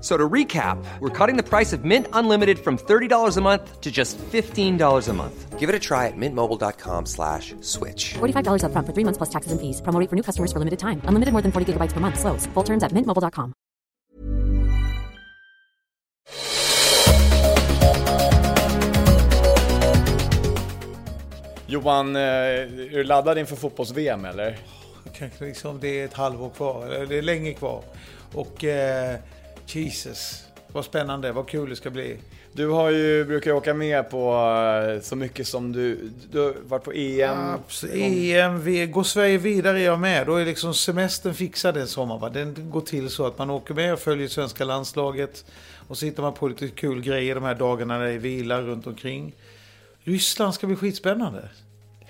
F- So to recap, we're cutting the price of Mint Unlimited from $30 a month to just $15 a month. Give it a try at mintmobile.com slash switch. $45 upfront for three months plus taxes and fees. Promo for new customers for limited time. Unlimited more than 40 gigabytes per month. Slows. Full terms at mintmobile.com. Johan, eh, är du laddad inför fotbolls-VM eller? Kanske liksom det är ett halvår kvar, eller det är länge kvar. Och eh, Jesus, vad spännande, vad kul det ska bli. Du har ju, brukar ju åka med på eh, så mycket som du... Du har varit på EM. Abs- EM, går Sverige vidare är jag med. Då är liksom semestern fixad en sommar. Va? Den går till så att man åker med och följer svenska landslaget. Och så hittar man på lite kul grejer de här dagarna när det är vila runt omkring. Ryssland ska bli skitspännande.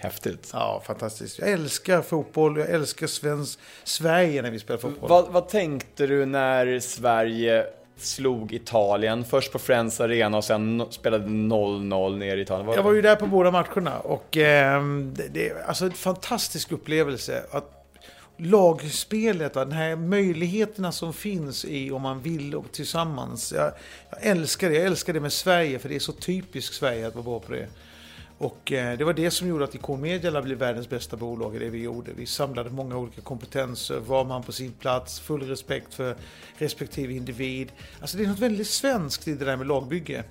Häftigt. Ja, fantastiskt. Jag älskar fotboll, jag älskar svensk, Sverige när vi spelar fotboll. Vad, vad tänkte du när Sverige slog Italien? Först på Friends Arena och sen spelade 0-0 ner i Italien. Vad- Jag var ju där på båda matcherna och ehm, det, det är alltså en fantastisk upplevelse. Att lagspelet den här möjligheterna som finns i om man vill och tillsammans. Jag, jag älskar det. Jag älskar det med Sverige för det är så typiskt Sverige att vara bra på det. Och eh, det var det som gjorde att Icon Media blev världens bästa bolag i det vi gjorde. Vi samlade många olika kompetenser, var man på sin plats, full respekt för respektive individ. Alltså det är något väldigt svenskt i det där med lagbygge.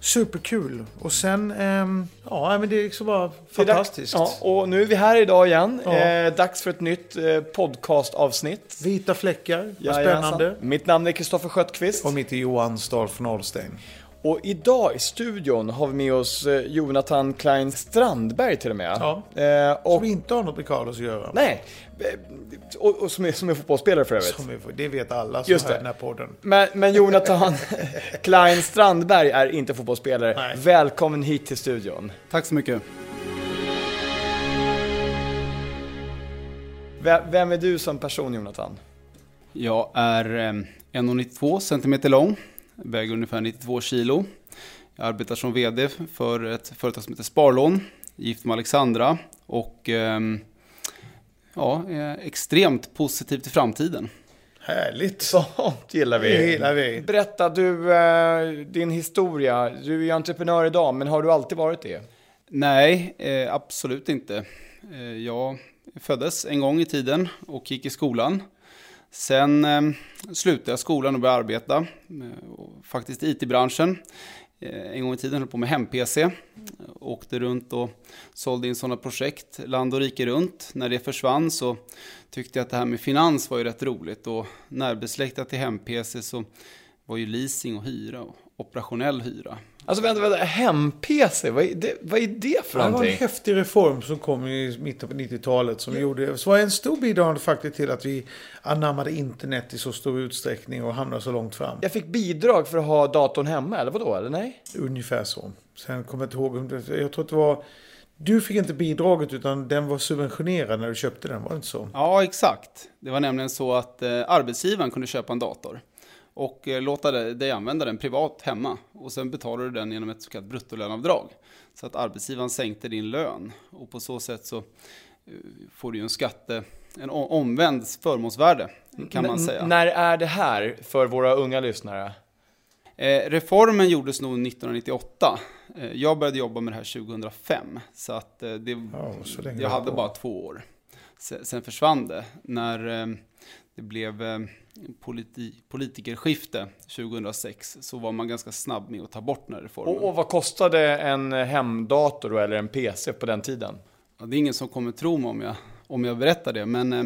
Superkul. Och sen, ehm, ja men det är liksom bara fantastiskt. Ja, och nu är vi här idag igen. Ja. Eh, dags för ett nytt eh, podcastavsnitt. Vita fläckar, vad spännande. Mitt namn är Kristoffer Sköttqvist. Och mitt är Johan Stahl från Ahlstein. Och idag i studion har vi med oss eh, Jonathan Klein Strandberg till och med. Ja. Eh, och, Som inte har något med Carlos att göra. nej, eh, och, och som, är, som är fotbollsspelare för övrigt. Det vet alla som Just hör det. den här podden. Men, men Jonathan Klein Strandberg är inte fotbollsspelare. Nej. Välkommen hit till studion. Tack så mycket. Ve- Vem är du som person Jonathan? Jag är eh, 1,92 cm lång, väger ungefär 92 kilo. Jag arbetar som VD för ett företag som heter Sparlån, gift med Alexandra och ehm, ja, är extremt positiv till framtiden. Härligt. Sånt gillar Det vi. gillar vi. Berätta du, eh, din historia. Du är ju entreprenör idag, men har du alltid varit det? Nej, eh, absolut inte. Eh, jag föddes en gång i tiden och gick i skolan. Sen eh, slutade jag skolan och började arbeta, faktiskt i IT-branschen. Eh, en gång i tiden höll på med hem-PC. Åkte runt och sålde in sådana projekt land och rike runt. När det försvann så tyckte jag att det här med finans var ju rätt roligt. Och närbesläktat till hem-PC så var ju leasing och hyra och operationell hyra. Alltså vänta, vänta, hem-PC, vad är det, vad är det för Det var en någonting? häftig reform som kom i mitten på 90-talet som gjorde, så var en stor bidragande faktor till att vi anammade internet i så stor utsträckning och hamnade så långt fram. Jag fick bidrag för att ha datorn hemma, eller vadå? Eller nej? Ungefär så. Sen kommer jag inte ihåg, jag tror att det var, du fick inte bidraget utan den var subventionerad när du köpte den, var det inte så? Ja, exakt. Det var nämligen så att eh, arbetsgivaren kunde köpa en dator och eh, låta dig använda den privat hemma. Och sen betalar du den genom ett så kallat bruttolönavdrag. Så att arbetsgivaren sänkte din lön. Och på så sätt så eh, får du ju en skatte, en omvänd förmånsvärde kan man N- säga. När är det här för våra unga lyssnare? Eh, reformen gjordes nog 1998. Eh, jag började jobba med det här 2005. Så att det, Ja, så länge jag hade bara två år. Sen, försvann det. När det blev politi politikerskifte 2006 så var man ganska snabb med att ta bort den här reformen. Och, och vad kostade en hemdator då, eller en PC på den tiden? Ja, det är ingen som kommer tro mig om jag, om jag berättar det, men eh,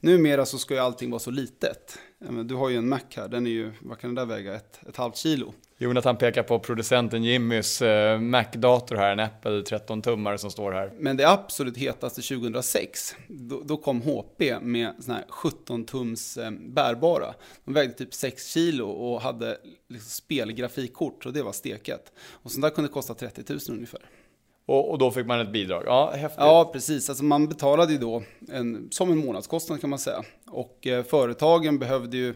numera så ska ju allting vara så litet. du har ju en Mac här, den är ju, vad kan den där väga? Ett, ett halvt kilo. Jonathan pekar på producenten Jimmys eh, Mac-dator här, en Apple 13-tummare som står här. Men det absolut hetaste 2006, då, då kom HP med såna här 17-tums eh, bärbara. De vägde typ 6 kilo och hade liksom spelgrafikkort och det var steket. Och sånt där kunde kosta 30 000 ungefär. Och, och, då fick man ett bidrag. Ja, häftigt. Ja, precis. Alltså man betalade ju då en, som en månadskostnad kan man säga. Och eh, företagen behövde ju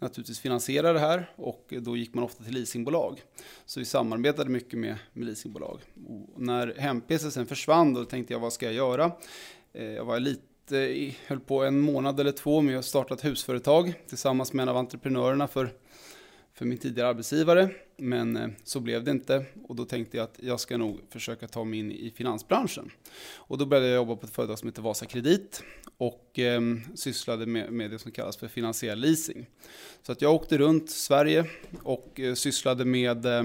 naturligtvis finansiera det här och då gick man ofta till leasingbolag. Så vi samarbetade mycket med, med leasingbolag. Och när hem-PC sen försvann då tänkte jag vad ska jag göra? Eh, jag var lite, höll på en månad eller två med att starta ett husföretag tillsammans med en av entreprenörerna för för min tidigare arbetsgivare. Men eh, så blev det inte och då tänkte jag att jag ska nog försöka ta mig in i finansbranschen. Och då började jag jobba på ett företag som heter Vasa Kredit och eh, sysslade med, med det som kallas för finansiell leasing. Så att jag åkte runt Sverige och eh, sysslade med eh,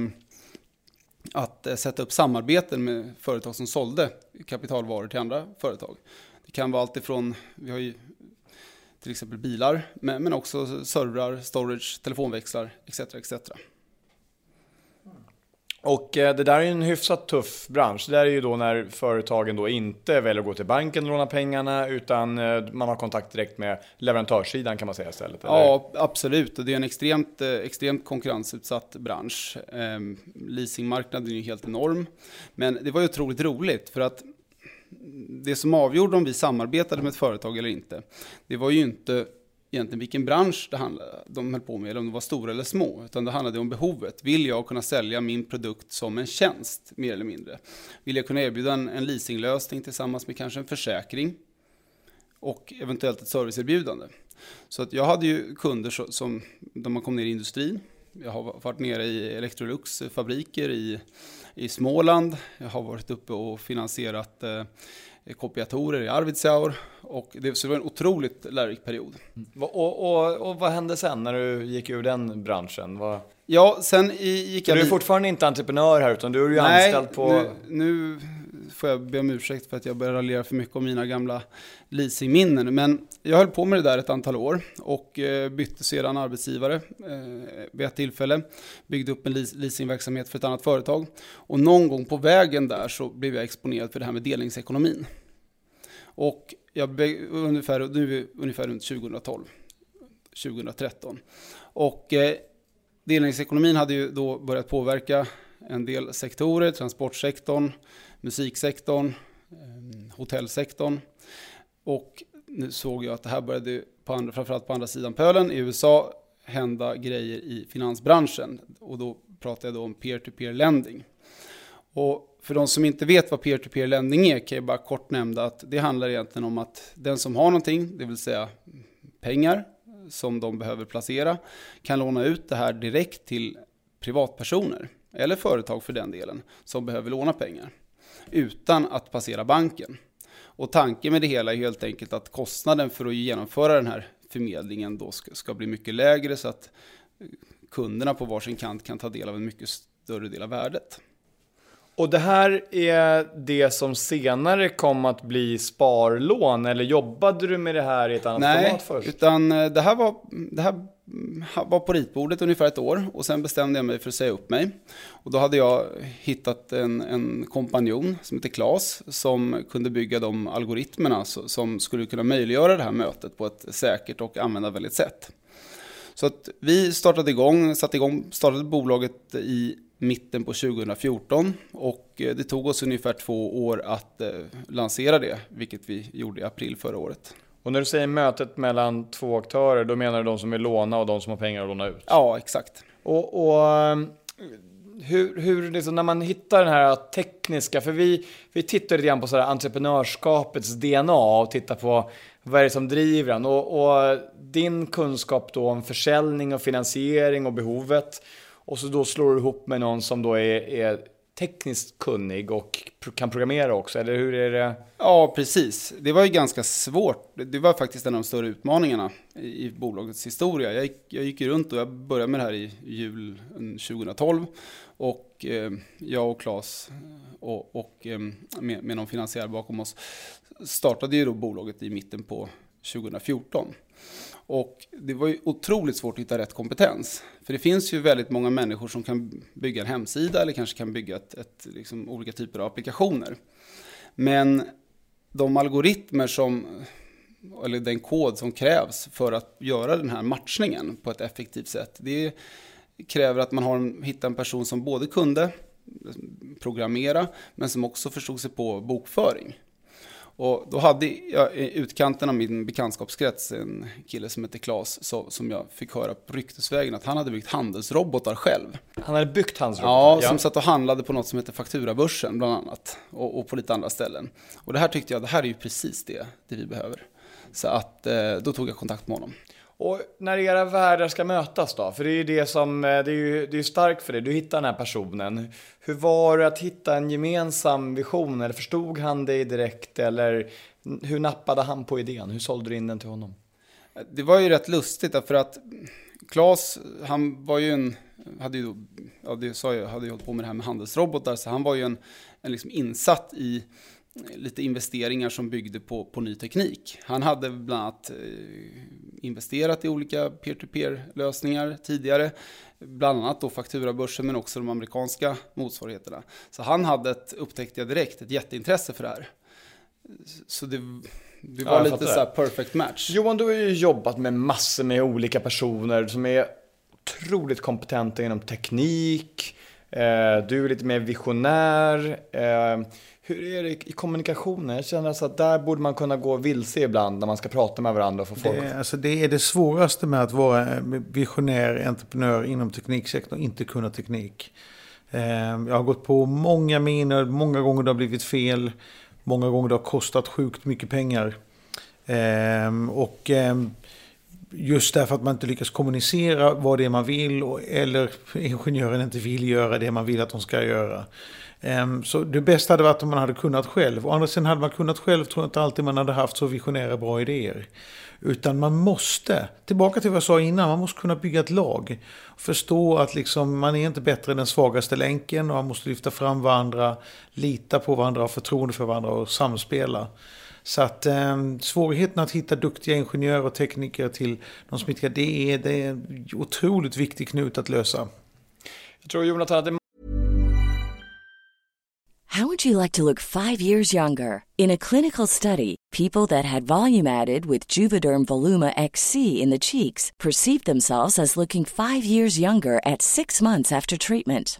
att eh, sätta upp samarbeten med företag som sålde kapitalvaror till andra företag. Det kan vara allt ifrån, vi har ju till exempel bilar, men, också servrar, storage, telefonväxlar etc. etc. Och eh, det där är en hyfsat tuff bransch. Det där är ju då när företagen då inte väljer att gå till banken och låna pengarna utan eh, man har kontakt direkt med leverantörssidan kan man säga istället. Eller? Ja, absolut. Det är en extremt, eh, extremt konkurrensutsatt bransch. Leasingmarknaden är ju helt enorm. Men det var ju otroligt roligt för att det som avgjorde om vi samarbetade med ett företag eller inte, det var ju inte egentligen vilken bransch det handlade, de höll på med, eller om de var stora eller små, utan det handlade om behovet. Vill jag kunna sälja min produkt som en tjänst, mer eller mindre? Vill jag kunna erbjuda en, en leasinglösning tillsammans med kanske en försäkring och eventuellt ett serviceerbjudande? Så att jag hade ju kunder som, som man kom ner i industrin. Jag har varit nere i Electrolux fabriker i i Småland. Jag har varit uppe och finansierat eh, kopiatorer i Arvidsjaur. Och det, så det var en otroligt lärorik period. Mm. Och, och, och, vad hände sen när du gick ur den branschen? Vad... Ja, sen gick jag... Du är fortfarande inte entreprenör här utan du är ju Nej, anställd på... Nu, nu får jag be om ursäkt för att jag börjar raljera för mycket om mina gamla leasingminnen. Men jag höll på med det där ett antal år och eh, bytte sedan arbetsgivare eh, vid ett tillfälle. Byggde upp en leasingverksamhet för ett annat företag. Och någon gång på vägen där så blev jag exponerad för det här med delningsekonomin. Och jag ungefär, nu är vi ungefär runt 2012, 2013. Och eh, delningsekonomin hade ju då börjat påverka en del sektorer, transportsektorn, musiksektorn, ehm, hotellsektorn. Och nu såg jag att det här började, på andra, framförallt på andra sidan pölen i USA, hända grejer i finansbranschen. Och då pratar jag då om peer-to-peer lending. Och för de som inte vet vad peer-to-peer lending är kan jag bara kort nämna att det handlar egentligen om att den som har någonting, det vill säga pengar som de behöver placera, kan låna ut det här direkt till privatpersoner, eller företag för den delen, som behöver låna pengar utan att passera banken. Och tanken med det hela är helt enkelt att kostnaden för att genomföra den här förmedlingen då ska, ska bli mycket lägre så att kunderna på varsin kant kan ta del av en mycket större del av värdet. Och det här är det som senare kom att bli sparlån, eller jobbade du med det här i ett annat Nej, format först? Nej, utan eh, det här, var, det här var på ritbordet ungefär ett år och sen bestämde jag mig för att säga upp mig. Och då hade jag hittat en, en kompanjon som heter Klas som kunde bygga de algoritmerna som skulle kunna möjliggöra det här mötet på ett säkert och användarvänligt sätt. Så att vi startade igång, satte igång, startade bolaget i mitten på 2014 och eh, det tog oss ungefär två år att eh, lansera det, vilket vi gjorde i april förra året. Och när du säger mötet mellan två aktörer, då menar du de som vill låna och de som har pengar att låna ut? Ja, exakt. Och, och ehm, hur, hur liksom, när man hittar den här tekniska, för vi, vi tittar lite grann på så entreprenörskapets DNA och tittar på vad är det som driver den? Och, och din kunskap då om försäljning och finansiering och behovet och så då slår du ihop med någon som då är, är tekniskt kunnig och kan programmera också, eller hur är det? Ja, precis. Det var ju ganska svårt. Det var faktiskt en av de större utmaningarna i bolagets historia. Jag gick, jag gick runt och jag började med det här i jul mm, 2012. Och eh, jag och Claes eh, och, och eh, med, med någon finansiär bakom oss startade ju då bolaget i mitten på 2014. Och det var ju otroligt svårt att hitta rätt kompetens. För det finns ju väldigt många människor som kan bygga en hemsida eller kanske kan bygga ett, ett liksom olika typer av applikationer. Men de algoritmer som, eller den kod som krävs för att göra den här matchningen på ett effektivt sätt, det kräver att man har, hittar en person som både kunde programmera, men som också förstod sig på bokföring. Och då hade jag i utkanten av min bekantskapskrets en kille som heter Klas så, som jag fick höra på ryktesvägen att han hade byggt handelsrobotar själv. Han hade byggt handelsrobotar? Ja, som satt och handlade på något som heter Fakturabörsen bland annat och, och, på lite andra ställen. Och det här tyckte jag, det här är ju precis det, det vi behöver. Så att eh, då tog jag kontakt med honom. Och när era världar ska mötas då? För det är ju det som, eh, det är ju det är starkt för dig, du hittar den här personen. Hur var det att hitta en gemensam vision? Eller förstod han dig direkt? Eller hur nappade han på idén? Hur sålde du in den till honom? Det var ju rätt lustigt för att Claes, han var ju en, hade ju, ja det sa jag, hade ju hållit på med det här med handelsrobotar, så han var ju en, en liksom insatt i lite investeringar som byggde på, på ny teknik. Han hade bland annat eh, investerat i olika peer-to-peer-lösningar tidigare, bland annat då fakturabörsen men också de amerikanska motsvarigheterna. Så han hade ett, upptäckte jag direkt, ett jätteintresse för det här. Så det, det var ja, lite så perfect match. Johan, du har ju jobbat med massor med olika personer som är otroligt kompetenta inom teknik. Eh, du är lite mer visionär. Eh, hur är det i kommunikationen? Jag känner alltså att där borde man kunna gå vilse ibland när man ska prata med varandra. Och få folk. Det, alltså det är det svåraste med att vara visionär entreprenör inom tekniksektorn, inte kunna teknik. Eh, jag har gått på många miner, många gånger det har blivit fel, många gånger det har kostat sjukt mycket pengar. Och just därför att man inte lyckas kommunicera vad det är man vill eller ingenjören inte vill göra det man vill att de ska göra. Ehm, så det bästa hade varit om man hade kunnat själv. Å andra sidan hade man kunnat själv tror jag inte alltid man hade haft så visionära bra idéer. Utan man måste, tillbaka till vad jag sa innan, man måste kunna bygga ett lag. Förstå att liksom, man är inte bättre än den svagaste länken och man måste lyfta fram varandra, lita på varandra, ha förtroende för varandra och samspela. Så att eh, svårigheten att hitta duktiga ingenjörer och tekniker till de som inte det är, det är en otroligt viktig knut att lösa. Jag tror Jonathan att det How would you like to look five years younger? In a clinical study, people that had volume added with Juvederm Voluma XC in the cheeks perceived themselves as looking five years younger at six months after treatment.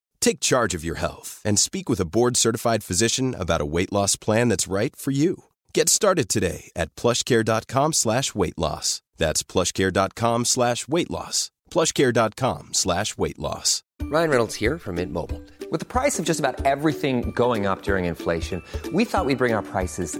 Take charge of your health and speak with a board certified physician about a weight loss plan that's right for you. Get started today at plushcare.com slash weight loss. That's plushcare.com slash weight loss. Plushcare.com slash weight loss. Ryan Reynolds here from Mint Mobile. With the price of just about everything going up during inflation, we thought we'd bring our prices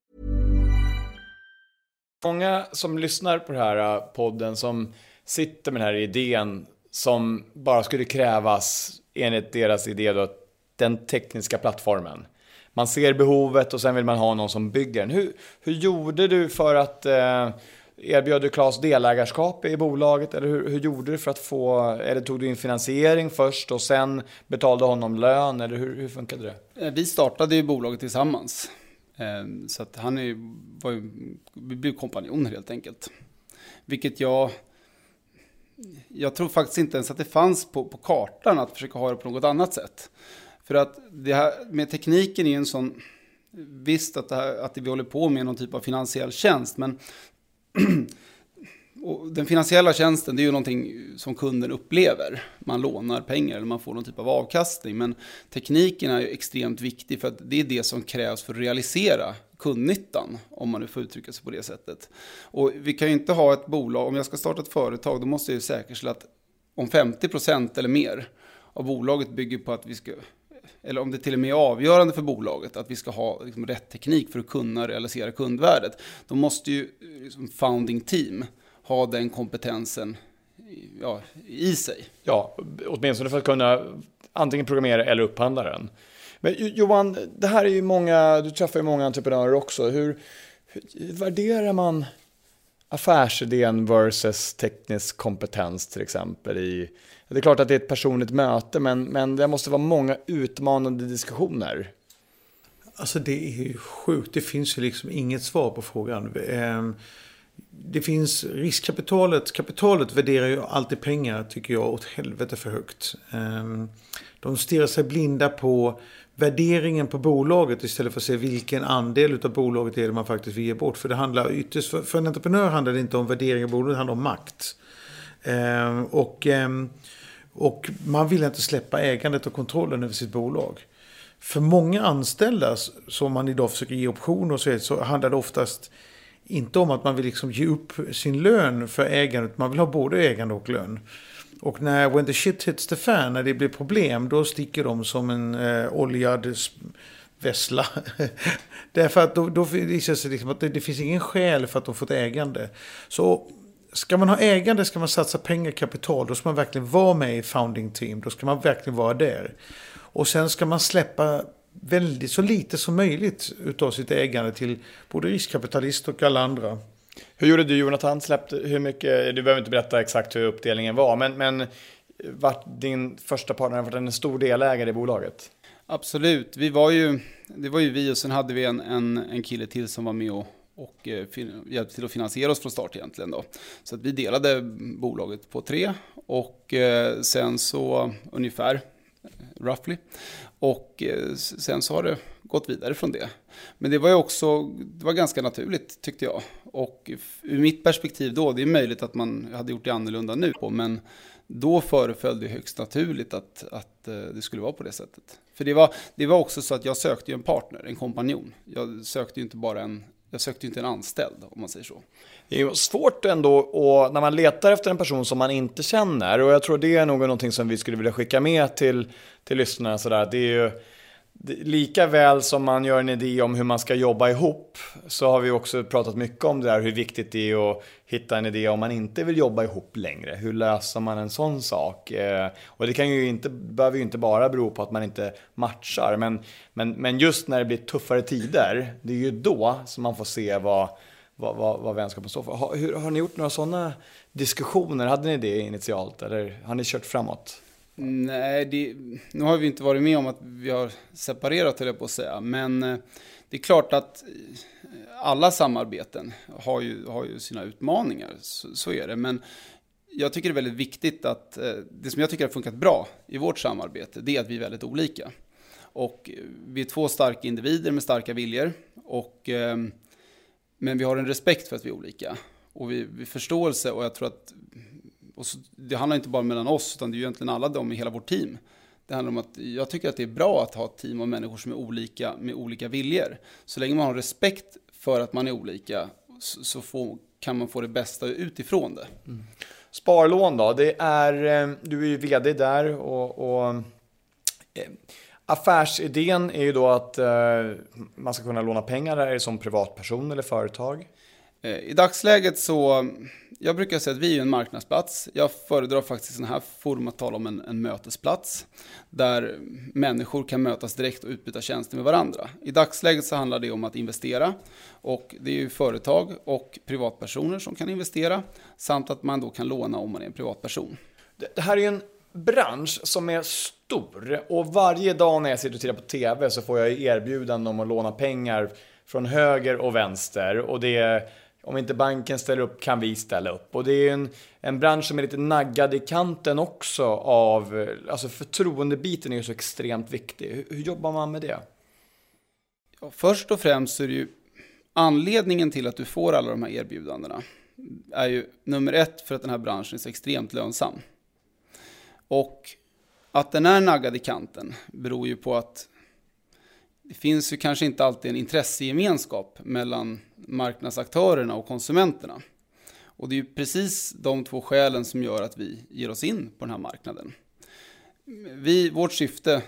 Många som lyssnar på den här äh, podden som sitter med den här idén som bara skulle krävas enligt deras idé då, den tekniska plattformen. Man ser behovet och sen vill man ha någon som bygger den. Hur, hur gjorde du för att eh, Erbjöd du Claes delägarskap i bolaget eller hur, hur, gjorde du för att få, eller tog du in finansiering först och sen betalade honom lön eller hur, hur funkade det? Äh, vi startade ju bolaget tillsammans. Ehm, så att han är, var ju, vi blev kompanjoner helt enkelt. Vilket jag, jag tror faktiskt inte ens att det fanns på, på kartan att försöka ha det på något annat sätt. För att det här med tekniken är ju en sån, visst att, det här, att vi håller på med någon typ av finansiell tjänst, men och den finansiella tjänsten det är ju någonting som kunden upplever. Man lånar pengar eller man får någon typ av avkastning. Men tekniken är ju extremt viktig för att det är det som krävs för att realisera kundnyttan. Om man nu får uttrycka sig på det sättet. Och vi kan ju inte ha ett bolag, om jag ska starta ett företag då måste jag ju säkerställa att om 50% eller mer av bolaget bygger på att vi ska eller om det till och med är avgörande för bolaget att vi ska ha liksom, rätt teknik för att kunna realisera kundvärdet, då måste ju liksom, founding team ha den kompetensen ja, i sig. Ja, åtminstone för att kunna antingen programmera eller upphandla den. Men Johan, det här är ju många, du träffar ju många entreprenörer också. Hur, hur värderar man affärsidén versus teknisk kompetens till exempel i det är klart att det är ett personligt möte, men, men det måste vara många utmanande diskussioner. Alltså det är ju sjukt. Det finns ju liksom inget svar på frågan. Det finns riskkapitalet. Kapitalet värderar ju alltid pengar, tycker jag, åt helvete för högt. Ehm, de stirrar sig blinda på värderingen på bolaget istället för att se vilken andel av bolaget är det man faktiskt vill ge bort. För det handlar ytterst, för, en entreprenör handlar det inte om värdering av bolaget, det handlar om makt. Ehm, och ehm, och man vill inte släppa ägandet och kontrollen över sitt bolag. För många anställda som man idag försöker ge optioner så handlar det oftast inte om att man vill liksom ge upp sin lön för ägandet. Man vill ha både ägande och lön. Och när when the shit hits the fan, när det blir problem, då sticker de som en eh, oljad vessla. Därför att då, då visar det sig liksom att det, det finns ingen skäl för att de fått ägande. Så ska man ha ägande ska man satsa pengar, kapital. Då ska man verkligen vara med i founding team. Då ska man verkligen vara där. Och sen ska man släppa väldigt så lite som möjligt utav sitt ägande till både riskkapitalist och alla andra. Hur gjorde du Jonathan? Släppte, hur mycket, du behöver inte berätta exakt hur uppdelningen var, men, men vart din första partner var en stor delägare i bolaget? Absolut, vi var ju, det var ju vi och sen hade vi en, en, en kille till som var med och och eh, hjälpte till att finansiera oss från start egentligen. Då. Så att vi delade bolaget på tre och eh, sen så ungefär, roughly. Och eh, sen så har det gått vidare från det. Men det var ju också, det var ganska naturligt tyckte jag. Och ur mitt perspektiv då, det är möjligt att man hade gjort det annorlunda nu. Men då föreföll det högst naturligt att, att eh, det skulle vara på det sättet. För det var, det var också så att jag sökte ju en partner, en kompanjon. Jag sökte ju inte bara en, jag sökte ju inte en anställd om man säger så. Det är svårt ändå och när man letar efter en person som man inte känner och jag tror det är nog någonting som vi skulle vilja skicka med till, till lyssnarna. Sådär. Det är ju, lika väl som man gör en idé om hur man ska jobba ihop så har vi också pratat mycket om det där hur viktigt det är att hitta en idé om man inte vill jobba ihop längre. Hur löser man en sån sak? Eh, och det kan ju inte, behöver ju inte bara bero på att man inte matchar men, men, men just när det blir tuffare tider det är ju då som man får se vad, vad, vad, vad vänskapen står för. Har, hur, har ni gjort några sådana diskussioner? Hade ni det initialt eller har ni kört framåt? Nej, det, nu har vi inte varit med om att vi har separerat, höll jag på att säga. Men eh, det är klart att eh, alla samarbeten har ju, har ju sina utmaningar. Så, så, är det. Men jag tycker det är väldigt viktigt att eh, det som jag tycker har funkat bra i vårt samarbete, det är att vi är väldigt olika. Och vi är två starka individer med starka viljor. Och, men vi har en respekt för att vi är olika. Och vi, vi förståelse och jag tror att och så, det handlar inte bara mellan oss, utan det är ju egentligen alla de i hela vårt team. Det handlar om att jag tycker att det är bra att ha ett team av människor som är olika med olika viljor. Så länge man har respekt för att man är olika så, så får kan man få det bästa utifrån det. Sparlån då, det är, eh, du är ju vd där och, och eh, affärsidén är ju då att eh, man ska kunna låna pengar där som privatperson eller företag. Eh, I dagsläget så, jag brukar säga att vi är en marknadsplats. Jag föredrar faktiskt den här forum att tala om en, en mötesplats. Där människor kan mötas direkt och utbyta tjänster med varandra. I dagsläget så handlar det om att investera. Och det är ju företag och privatpersoner som kan investera. Samt att man då kan låna om man är en privatperson. Det, här är ju en bransch som är stor och varje dag när jag sitter och tittar på TV så får jag erbjudanden om att låna pengar från höger och vänster och det är om inte banken ställer upp kan vi ställa upp. Och det är en, en bransch som är lite naggad i kanten också av, alltså förtroendebiten är ju så extremt viktig. Hur, hur jobbar man med det? Ja, först och främst så är det ju anledningen till att du får alla de här erbjudandena är ju nummer ett för att den här branschen är så extremt lönsam. Och att den är naggad i kanten beror ju på att det finns ju kanske inte alltid en intressegemenskap mellan marknadsaktörerna och konsumenterna. Och det är ju precis de två skälen som gör att vi ger oss in på den här marknaden. Vi, vårt syfte eh,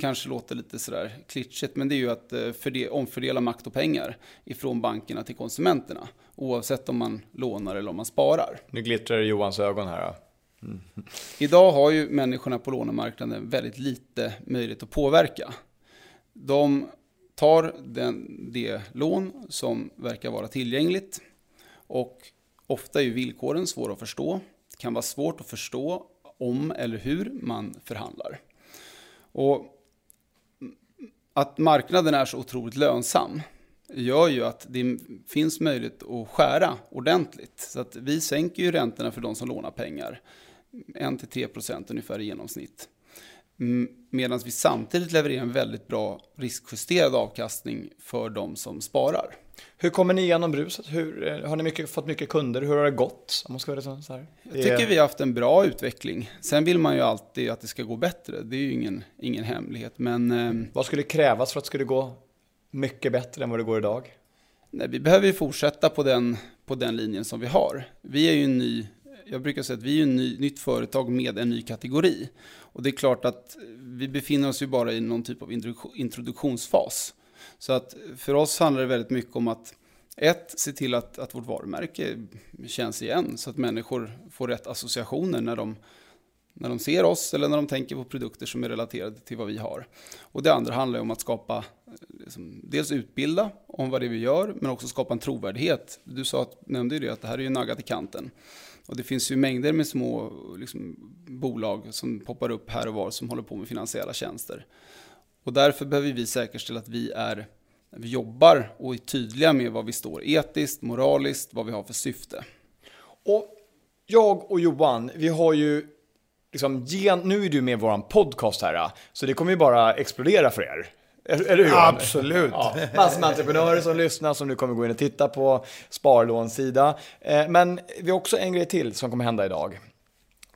kanske låter lite sådär klitschigt, men det är ju att eh, förde, omfördela makt och pengar ifrån bankerna till konsumenterna. Oavsett om man lånar eller om man sparar. Nu glittrar Johans ögon här. Mm. Idag har ju människorna på lånemarknaden väldigt lite möjlighet att påverka. De tar den, det lån som verkar vara tillgängligt och ofta är ju villkoren svåra att förstå. Det kan vara svårt att förstå om eller hur man förhandlar. Och att marknaden är så otroligt lönsam gör ju att det finns möjlighet att skära ordentligt. Så att vi sänker ju räntorna för de som lånar pengar. 1-3% ungefär i genomsnitt. Medan vi samtidigt levererar en väldigt bra riskjusterad avkastning för de som sparar. Hur kommer ni igenom bruset? Hur, eh, har ni mycket, fått mycket kunder? Hur har det gått? Om man ska så här. Jag tycker vi har haft en bra utveckling. Sen vill man ju alltid att det ska gå bättre. Det är ju ingen, ingen hemlighet. Men, eh, vad skulle krävas för att det skulle gå mycket bättre än vad det går idag? Nej, vi behöver ju fortsätta på den, på den linjen som vi har. Vi är ju en ny jag brukar säga att vi är ett nytt företag med en ny kategori. Och det är klart att vi befinner oss ju bara i någon typ av introduktionsfas. Så att för oss handlar det väldigt mycket om att ett, se till att, att vårt varumärke känns igen så att människor får rätt associationer när de, när de ser oss eller när de tänker på produkter som är relaterade till vad vi har. Och det andra handlar om att skapa, liksom, dels utbilda om vad det är vi gör, men också skapa en trovärdighet. Du sa, nämnde ju det att det här är ju naggat i kanten. Och det finns ju mängder med små liksom, bolag som poppar upp här och var som håller på med finansiella tjänster. Och därför behöver vi säkerställa att vi är vi jobbar och är tydliga med vad vi står etiskt, moraliskt, vad vi har för syfte. Och jag och Johan, vi har ju liksom, nu är du med i vår podcast här, så det kommer ju bara explodera för er. Eller hur? Absolut. Ja, massor med entreprenörer som lyssnar som nu kommer gå in och titta på sparlånsida. Eh, men vi har också en grej till som kommer hända idag.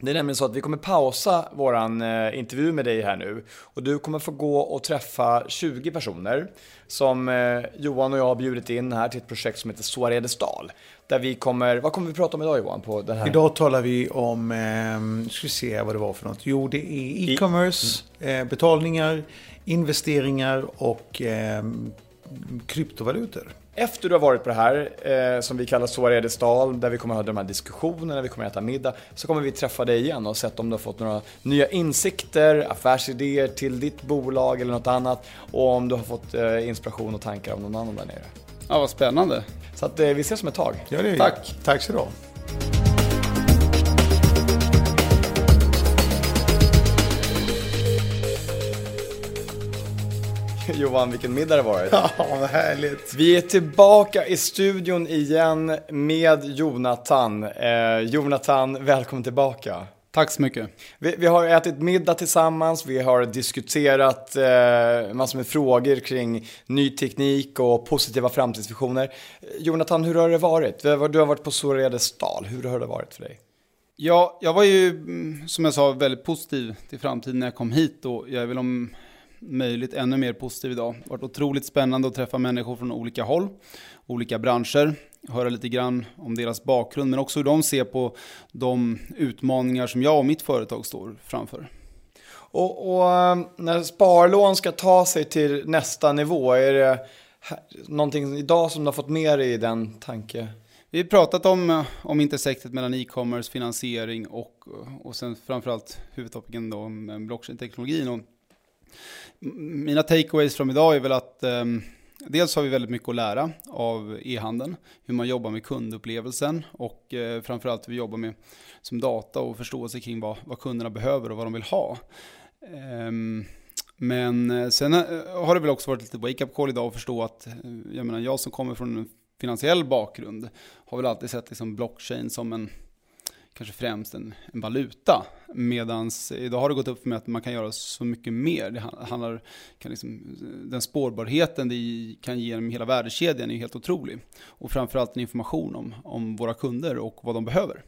Det är nämligen så att vi kommer pausa våran eh, intervju med dig här nu. Och du kommer få gå och träffa 20 personer som eh, Johan och jag har bjudit in här till ett projekt som heter Soaredestal. Där vi kommer, vad kommer vi prata om idag Johan? På den här? Idag talar vi om, eh, ska vi se vad det var för något. Jo, det är e-commerce, mm. eh, betalningar, investeringar och eh, kryptovalutor. Efter du har varit på det här, eh, som vi kallar Soaredestal, där vi kommer att ha de här diskussionerna, vi kommer att äta middag, så kommer vi träffa dig igen och se om du har fått några nya insikter, affärsidéer till ditt bolag eller något annat. Och om du har fått eh, inspiration och tankar av någon annan där nere. Ja, vad spännande. Så att, eh, vi ses om ett tag. Ja, det Tack. Tack så du ha. Johan, vilken middag det varit. Ja, vad härligt. Vi är tillbaka i studion igen med Jonathan. Eh, Jonathan, välkommen tillbaka. Tack så mycket. Vi, vi, har ätit middag tillsammans, vi har diskuterat eh, massor med frågor kring ny teknik och positiva framtidsvisioner. Jonathan, hur har det varit? Du har varit på Soredestal, hur har det varit för dig? Ja, jag var ju, mm, som jag sa, väldigt positiv till framtiden när jag kom hit och jag är väl om möjligt ännu mer positiv idag. Det har varit otroligt spännande att träffa människor från olika håll, olika branscher. höra lite grann om deras bakgrund, men också hur de ser på de utmaningar som jag och mitt företag står framför. Och, och eh, när sparlån ska ta sig till nästa nivå, är det någonting idag som du har fått med dig i den tanke? Vi har pratat om, om intersektet mellan e-commerce, finansiering och, och sen framförallt huvudtopiken då om blockchain-teknologin. Mina takeaways från idag är väl att um, dels har vi väldigt mycket att lära av e-handeln, hur man jobbar med kundupplevelsen och eh, framförallt hur vi jobbar med som data och förståelse kring vad, vad kunderna behöver och vad de vill ha. Um, men eh, sen eh, har det väl också varit lite wake-up call idag att förstå att eh, jag, menar, jag som kommer från en finansiell bakgrund har väl alltid sett liksom blockchain som en kanske främst en, en valuta. Medan idag har det gått upp för mig att man kan göra så mycket mer. Det handlar, kan liksom, den spårbarheten det kan ge genom hela värdekedjan är helt otrolig. Och framförallt en information om, om våra kunder och vad de behöver.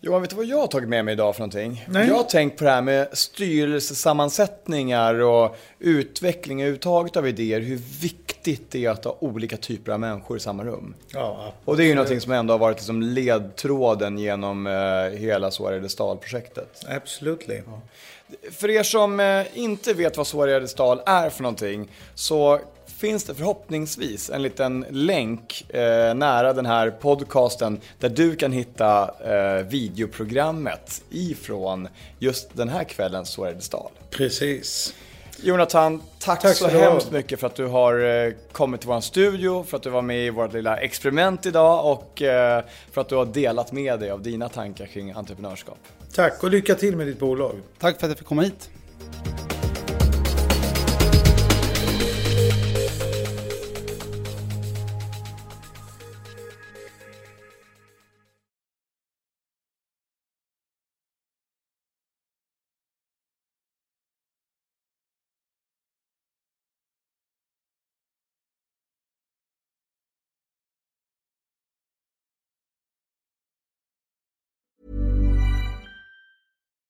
Johan, vet du vad jag har tagit med mig idag för någonting? Nej. Jag har tänkt på det här med styrelsesammansättningar och utveckling överhuvudtaget av idéer. Hur viktigt det är att ha olika typer av människor i samma rum. Ja, och det är ju någonting som ändå har varit liksom ledtråden genom eh, hela Stal-projektet. Absolut. Ja. För er som eh, inte vet vad Sårade Stal är för någonting så finns det förhoppningsvis en liten länk eh, nära den här podcasten där du kan hitta eh, videoprogrammet ifrån just den här kvällens Så är det stal. Precis. Jonathan, tack, tack så hemskt mycket för att du har eh, kommit till vår studio, för att du var med i vårt lilla experiment idag och eh, för att du har delat med dig av dina tankar kring entreprenörskap. Tack och lycka till med ditt bolag. Tack för att jag fick komma hit.